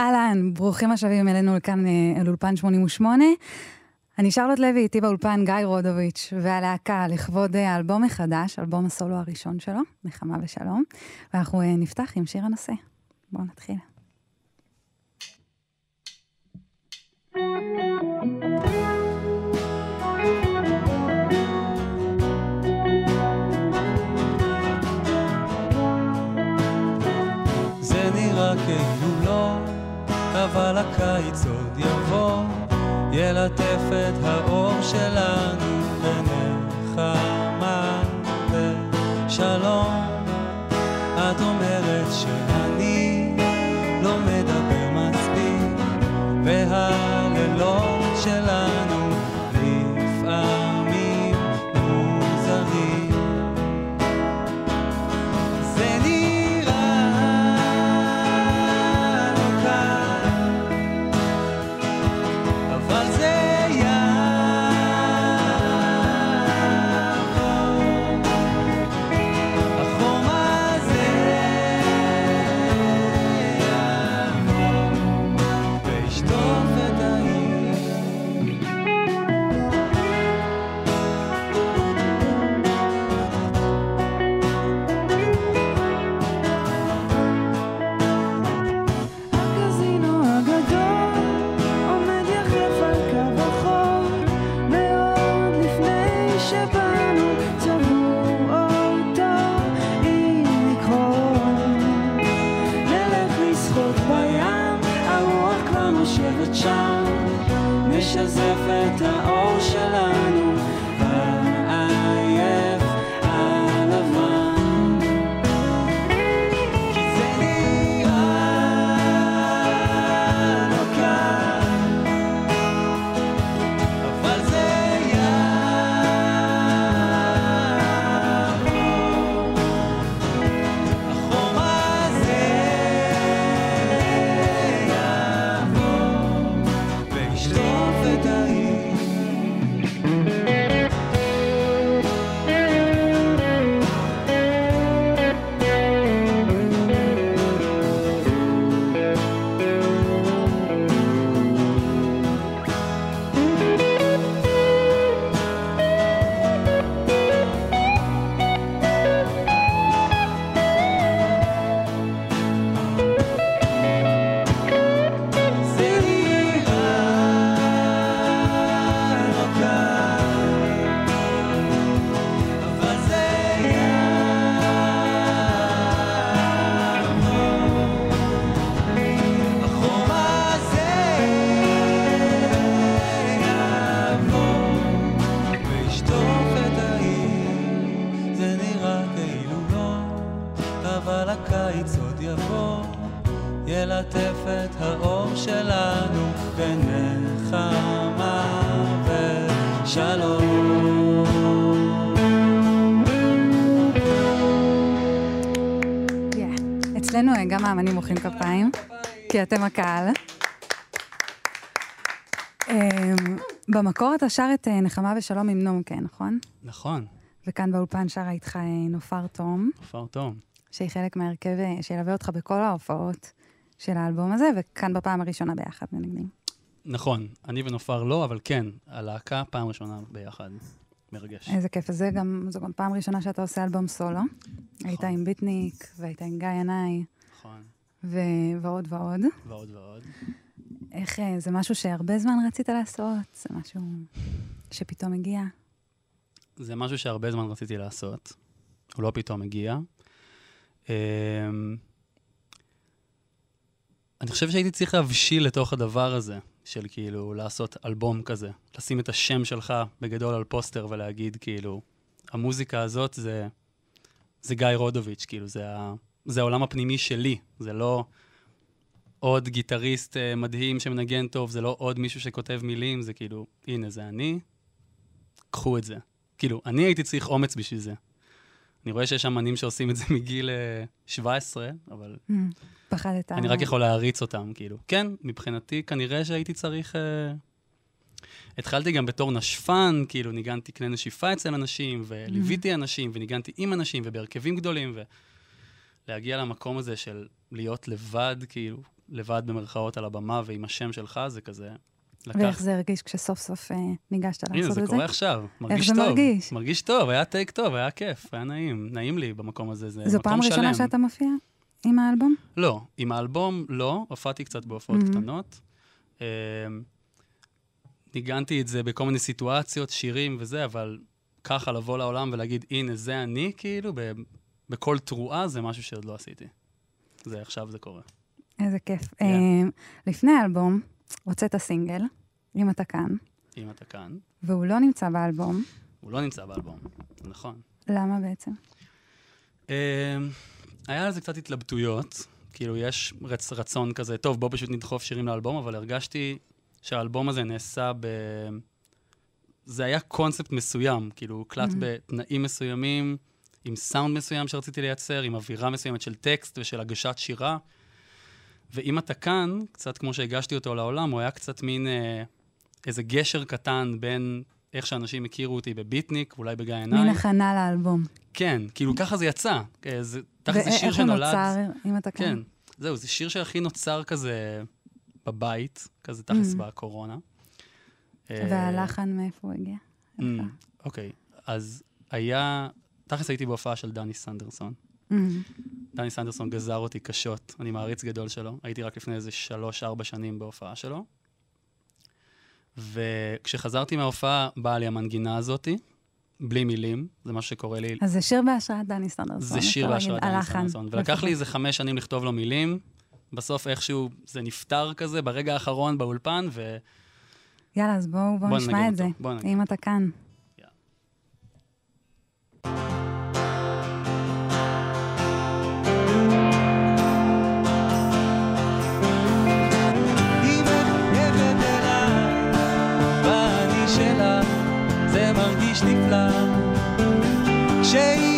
אהלן, ברוכים השבים אלינו לכאן, אל אולפן 88. אני שרלוט לוי, איתי באולפן גיא רודוביץ' והלהקה לכבוד האלבום החדש, אלבום הסולו הראשון שלו, נחמה ושלום. ואנחנו נפתח עם שיר הנושא. בואו נתחיל. זה ילטף את האור שלנו כי אתם הקהל. אמ, במקור אתה שר את אה, נחמה ושלום עם נום, כן, נכון? נכון, וכאן באולפן שרה איתך אה, נופר תום, עופר תום. שהיא חלק מהרכב אה, שילווה אותך בכל ההופעות של האלבום הזה, וכאן בפעם הראשונה ביחד מנגנים. נכון, אני ונופר לא, אבל כן, הלהקה פעם ראשונה ביחד. מרגש. איזה כיף, זה גם, זו גם פעם ראשונה שאתה עושה אלבום סולו. היית עם ביטניק, והיית עם גיא ינאי, נכון, ו- ועוד ועוד. ועוד ועוד. איך, אה, זה משהו שהרבה זמן רצית לעשות? זה משהו שפתאום הגיע? זה משהו שהרבה זמן רציתי לעשות, הוא לא פתאום הגיע. אמ, אני חושב שהייתי צריך להבשיל לתוך הדבר הזה, של כאילו לעשות אלבום כזה, לשים את השם שלך בגדול על פוסטר ולהגיד כאילו, המוזיקה הזאת זה, זה גיא רודוביץ', כאילו, זה, ה, זה העולם הפנימי שלי, זה לא עוד גיטריסט uh, מדהים שמנגן טוב, זה לא עוד מישהו שכותב מילים, זה כאילו, הנה, זה אני, קחו את זה. כאילו, אני הייתי צריך אומץ בשביל זה. אני רואה שיש אמנים שעושים את זה מגיל uh, 17, אבל Mm, פחדת. אני רק יכול להעריץ אותם, כאילו. כן, מבחינתי, כנראה שהייתי צריך... Uh... התחלתי גם בתור נשפן, כאילו, ניגנתי קנה נשיפה אצל אנשים, וליוויתי אנשים, וניגנתי עם אנשים, ובהרכבים גדולים, ולהגיע למקום הזה של להיות לבד, כאילו, לבד במרכאות על הבמה ועם השם שלך, זה כזה... לקח... ואיך זה הרגיש כשסוף סוף אה, ניגשת לעשות הנה, את זה זה? קורה עכשיו. מרגיש זה טוב. מרגיש? מרגיש טוב, היה טייק טוב, היה כיף, היה נעים. נעים לי במקום הזה, זה זו מקום פעם ראשונה שלם. שאתה מופיע עם האלבום? לא, עם האלבום לא, הופעתי קצת בהופעות מהמם. קטנות. אמ, ניגנתי את זה בכל מיני סיטואציות, שירים וזה, אבל ככה לבוא לעולם ולהגיד, הנה, זה אני, כאילו, בכל תרועה, זה משהו שעוד לא עשיתי. זה, עכשיו זה קורה. איזה כיף. כן. אה, לפני האלבום, הוצאת סינגל, אם אתה כאן, אם אתה כאן, והוא לא נמצא באלבום. הוא לא נמצא באלבום, נכון. למה בעצם? אמ, היה על זה קצת התלבטויות, כאילו יש רצ, רצון כזה, טוב, בוא פשוט נדחוף שירים לאלבום, אבל הרגשתי שהאלבום הזה נעשה ב... זה היה קונספט מסוים, כאילו, הוקלט Mhm. בתנאים מסוימים, עם סאונד מסוים שרציתי לייצר, עם אווירה מסוימת של טקסט ושל הגשת שירה. ואם אתה כאן, קצת כמו שהגשתי אותו לעולם, הוא היה קצת מין אה, איזה גשר קטן בין איך שאנשים הכירו אותי בביטניק, אולי בגיא עיניים. מין הכנה לאלבום. כן, כאילו ככה זה יצא. אה, זה, תכל'ס זה שיר ואיך הוא שנולד. נוצר, אם אתה כאן? כן, זהו, זה שיר שהכי נוצר כזה בבית, כזה תכלס Mm. בקורונה. אה, והלחן מאיפה הוא הגיע? mm, אוקיי, אז היה, תכלס הייתי בהופעה של דני סנדרסון. Mm. דני סנדרסון גזר אותי קשות, אני מעריץ גדול שלו. הייתי רק לפני איזה שלוש-ארבע שנים בהופעה שלו. וכשחזרתי מההופעה, באה לי המנגינה הזאתי, בלי מילים, זה מה שקורה לי אז זה שיר בהשראת דני סנדרסון. זה שיר בהשראת דני סנדרסון. ולקח. לי איזה חמש שנים לכתוב לו מילים. בסוף איכשהו זה נפתר כזה ברגע האחרון באולפן, ו... יאללה, אז בואו בוא בוא נשמע את זה. אם אתה כאן. היא מרגיש נפלא. כשהיא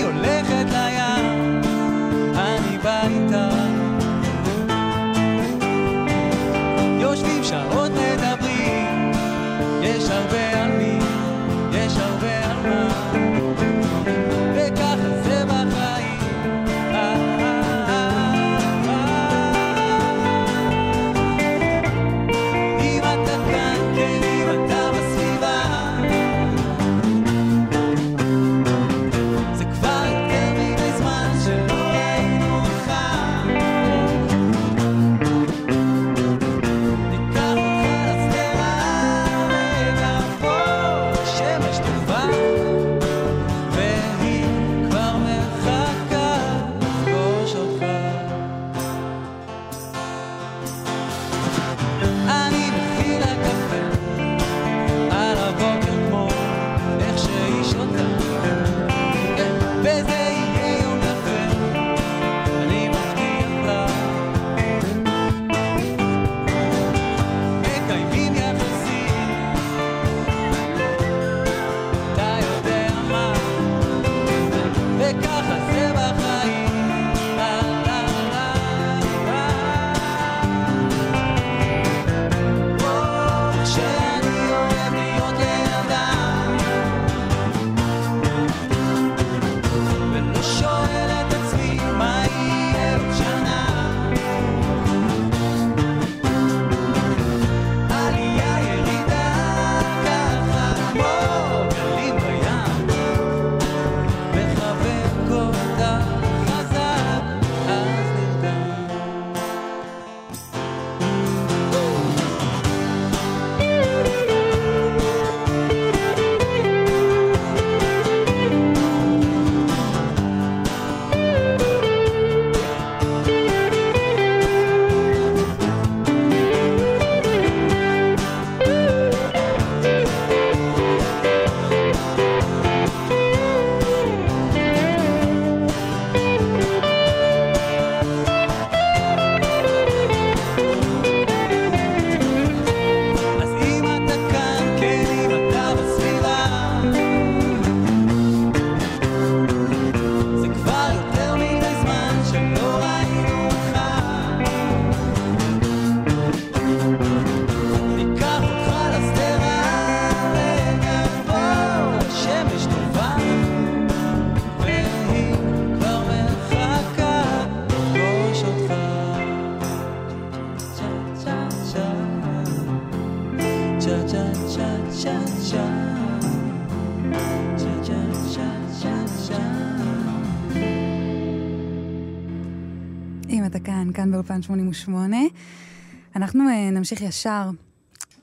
כאן באולפן 88. אנחנו אה, נמשיך ישר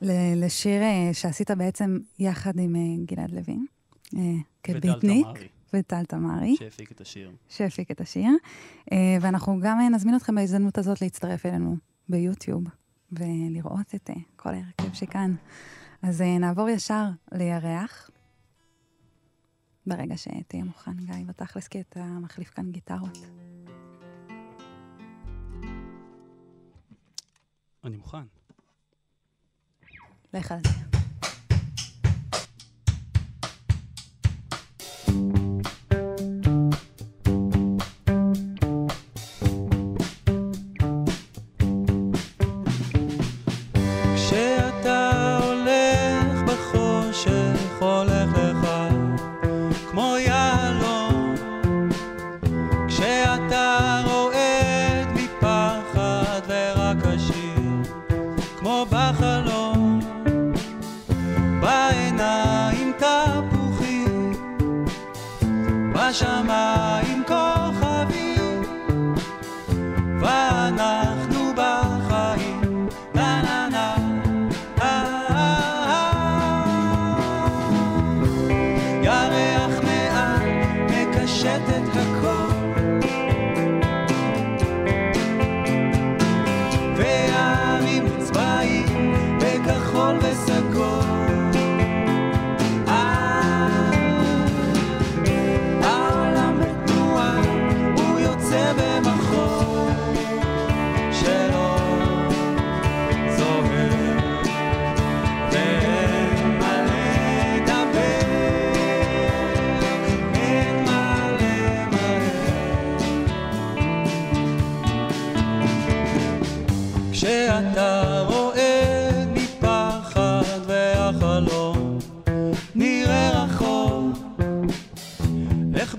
ל- לשיר אה, שעשית בעצם יחד עם אה, גלעד לוין, כביטניק, וטל תמרי, שהפיק את השיר. שהפיק את השיר. ואנחנו גם נזמין אתכם בהזדמנות הזאת להצטרף אלינו ביוטיוב ולראות את כל ההרכב שכאן. אז נעבור ישר לירח. ברגע שתהיה מוכן, גיא, בתכלס, כי אתה מחליף כאן גיטרות. אני מוכן. לך על זה.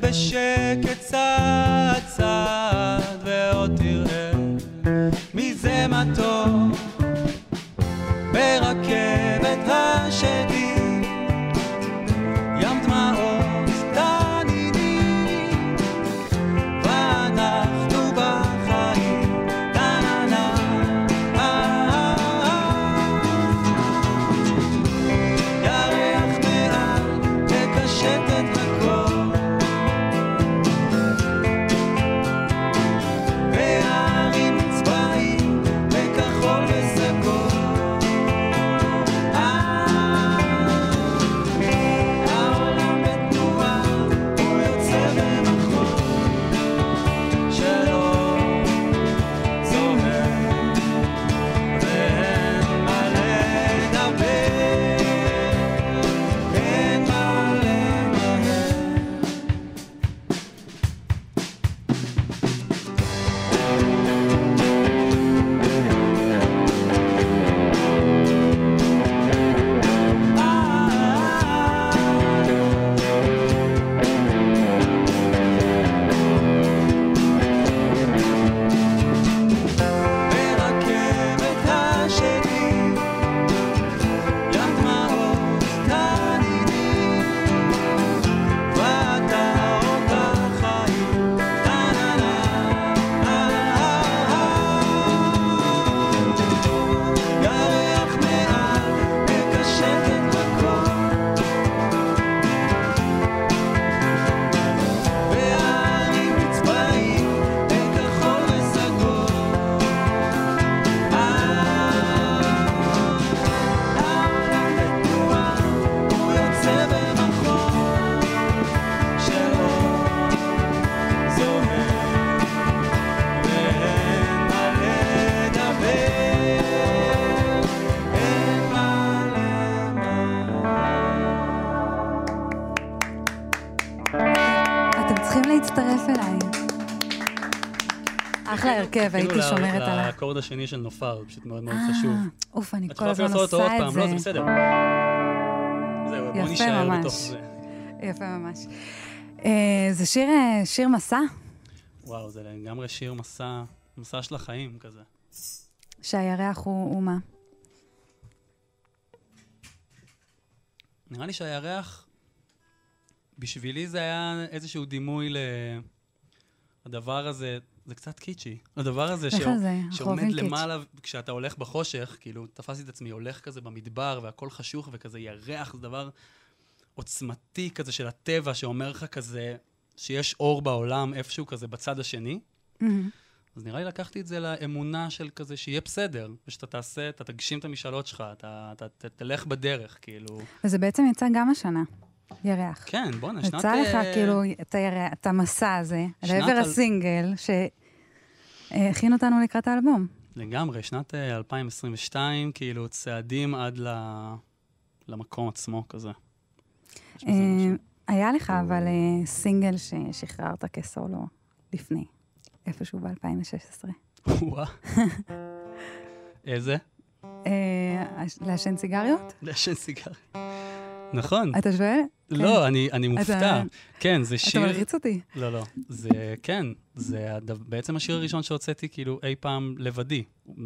בשקט צעד אחלה הרכב, הייתי כאילו שומרת עליו. לאקורד השני של נופר, פשוט מאוד מאוד אה, חשוב. אוף, אני את כל הזמן לעשות אותו עוד עושה את פעם, זה. לא, זה בסדר. זהו, בוא יפה נישאר ממש. בתוך זה. יפה ממש. אה, זה שיר, אה, שיר מסע, וואו, זה לגמרי שיר מסע, מסע של החיים כזה. שהירח הוא הוא מה? נראה לי שהירח, בשבילי זה היה איזשהו דימוי לדבר הזה, זה קצת קיצ'י. הדבר הזה ש... שעומד. למעלה, כשאתה הולך בחושך, כאילו, תפסתי את עצמי הולך כזה במדבר, והכל חשוך וכזה ירח, זה דבר עוצמתי כזה של הטבע, שאומר לך כזה, שיש אור בעולם איפשהו כזה בצד השני. מהמם. אז נראה לי לקחתי את זה לאמונה של כזה שיהיה בסדר, ושאתה תעשה, אתה תגשים את המשאלות שלך, אתה, אתה, אתה תלך בדרך, כאילו. וזה בעצם יצא גם השנה, ירח. כן, בואנה, שנת... יצא לך אה, כאילו את המסע הזה, לעבר על- הסינגל, שהכין אותנו לקראת האלבום. לגמרי, שנת אה, 2022, כאילו, צעדים עד ל... למקום עצמו כזה. אה. היה לך אבל אה, סינגל ששחררת כסולו לפני, איפשהו ב-2016. וואה. איזה? אה, לעשן סיגריות? לעשן סיגר. נכון. אתה שואל? לא, אני אני מופתע. אתה- כן, זה אתה שיר... מלחיץ אותי. לא, לא. זה, כן, זה בעצם השיר הראשון שהוצאתי כאילו אי פעם לבדי.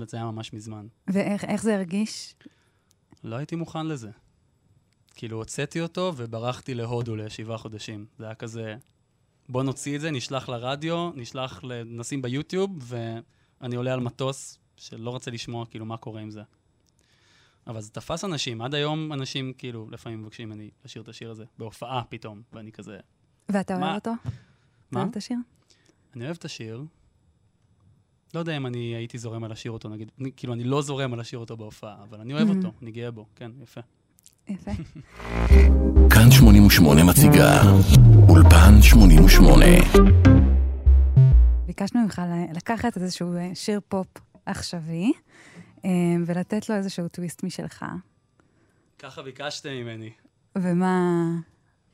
זה היה ממש מזמן. ואיך איך זה הרגיש? לא הייתי מוכן לזה. כאילו, הוצאתי אותו וברחתי להודו לשבעה חודשים. זה היה כזה, בוא נוציא את זה, נשלח לרדיו, נשלח. נשים ביוטיוב, ואני עולה על מטוס שלא רוצה לשמוע כאילו מה קורה עם זה. אבל זה תפס אנשים, עד היום אנשים כאילו לפעמים מבקשים ממני לשיר את השיר הזה, בהופעה פתאום, ואני כזה, ואתה? אוהב אותו? אתה מה? אוהב את השיר? אני אוהב את השיר. לא יודע אם אני הייתי זורם על לשיר אותו, נגיד, אני, כאילו, אני לא זורם על לשיר אותו בהופעה, אבל אני אוהב Mhm. אותו, אני גאה בו, כן, יפה. יפה. כאן 88 מציגה אולפן 88 ביקשנו ממך לקחת איזשהו אה, שיר פופ עכשווי, ולתת לו איזשהו טוויסט משלך. ככה ביקשתם ממני. ומה,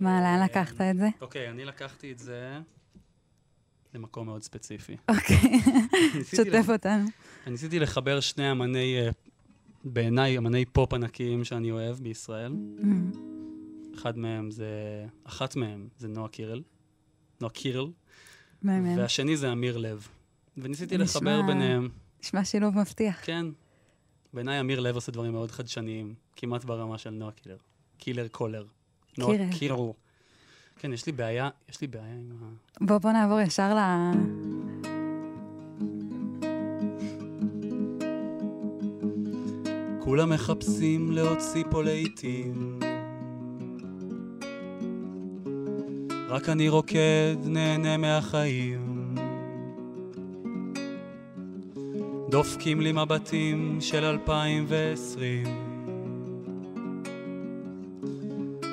מה, לאן אה, לקחת את זה? אוקיי, אני לקחתי את זה למקום מאוד ספציפי. אוקיי, שתף ל- אותנו. אני ניסיתי לחבר שני אמני, אה, בעיניי, אמני פופ ענקיים שאני אוהב בישראל. אמ, אחד מהם זה, אחת מהם זה נועה קירל, נועה קירל. והשני זה אמיר לב. וניסיתי לחבר ביניהם. נשמע שילוב מבטיח. כן. בעיניי אמיר לב עושה דברים מאוד חדשניים, כמעט ברמה של נועה קילר. קילר קולר. נועה. קילר. כן, יש לי בעיה, יש לי בעיה עם ה... בוא, בוא נעבור ישר ל... כולם מחפשים להוציא פה לעיתים. רק אני רוקד, נהנה מהחיים. דופקים לי מבטים של 2020.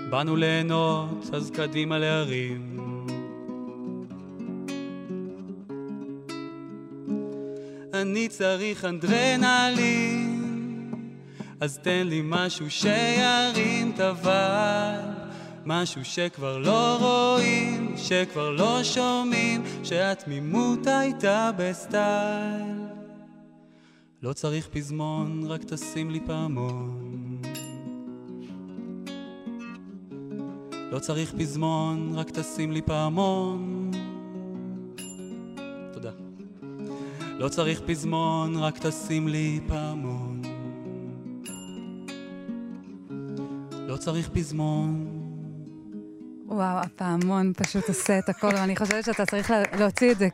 באנו ליהנות, אז קדימה להרים. אני צריך אנדרנלין, אז תן לי משהו שירים את הוואל, משהו שכבר לא רואים, שכבר לא שומעים, שהתמימות הייתה בסטייל. לא צריך פזמון, רק תשים לי פעמון. לא צריך פזמון, רק תשים לי פעמון. תודה. לא צריך פזמון, רק תשים לי פעמון. לא צריך פזמון. וואו, הפעמון פשוט עושה את הכל, ואני חושבת שאתה צריך לה- להוציא את זה.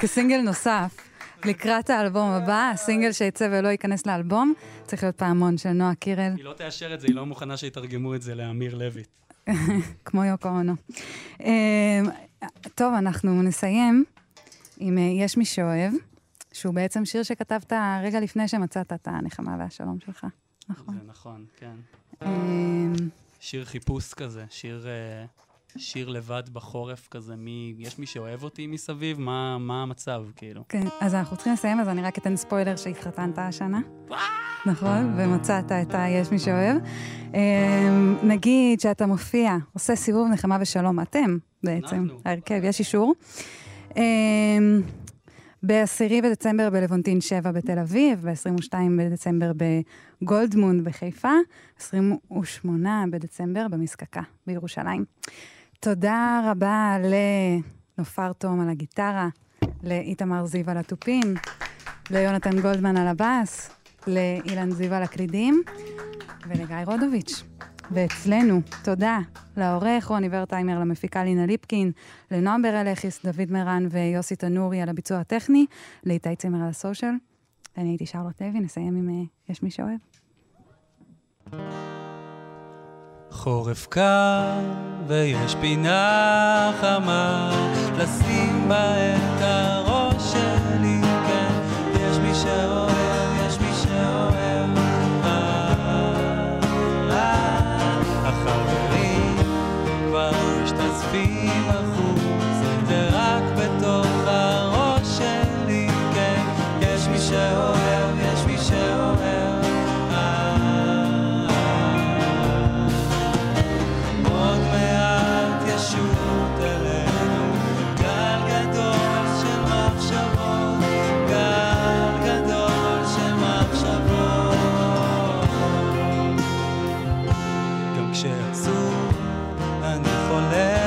כסינגל נוסף. לקראת האלבום הבא, הסינגל שיצא ולא ייכנס לאלבום, צריך להיות פעמון של נועה קירל, היא לא תאשר את זה, היא לא מוכנה שיתרגמו את זה לאמיר לויט. כמו יוקו אונו. אה, טוב, אנחנו נסיים עם אה, יש מי שאוהב, שהוא בעצם שיר שכתבת רגע לפני שמצאת את הנחמה והשלום שלך, נכון? זה נכון, כן. אה, שיר חיפוש כזה, שיר, אה, שיר לבד בחורף כזה, מי, יש מי שאוהב אותי מסביב? מה, מה המצב, כאילו? כן, אז אנחנו צריכים לסיים, אז אני רק אתן ספוילר שהתחתנת השנה. נכון, ומצאת את ה-יש מי שאוהב. אמ, נגיד שאתה מופיע, עושה סיבוב נחמה ושלום, אתם בעצם. ההרכב, יש אישור. אמ, ב-10 בדצמבר בלוונטין 7 בתל אביב, ב-22 בדצמבר בגולדמונד בחיפה, 28 בדצמבר במזקקה בירושלים. תודה רבה לנופר תום על הגיטרה, לאיתמר זיו על התופים, ליונתן גולדמן על הבאס, לאילן זיו על הקלידים ולגיא רודוביץ'. ואצלנו, תודה לעורך רוני ורטהיימר, למפיקה לינה ליפקין, לנועם ברלכיס, דוד מרן ויוסי תנורי על הביצוע הטכני, לאיתי צימר על הסושיאל. אני הייתי שרלוט לוי, נסיים עם אה, יש מי שאוהב. חורף קר ויש פינה חמה לשים בה את הראש כשאסור אני חולה.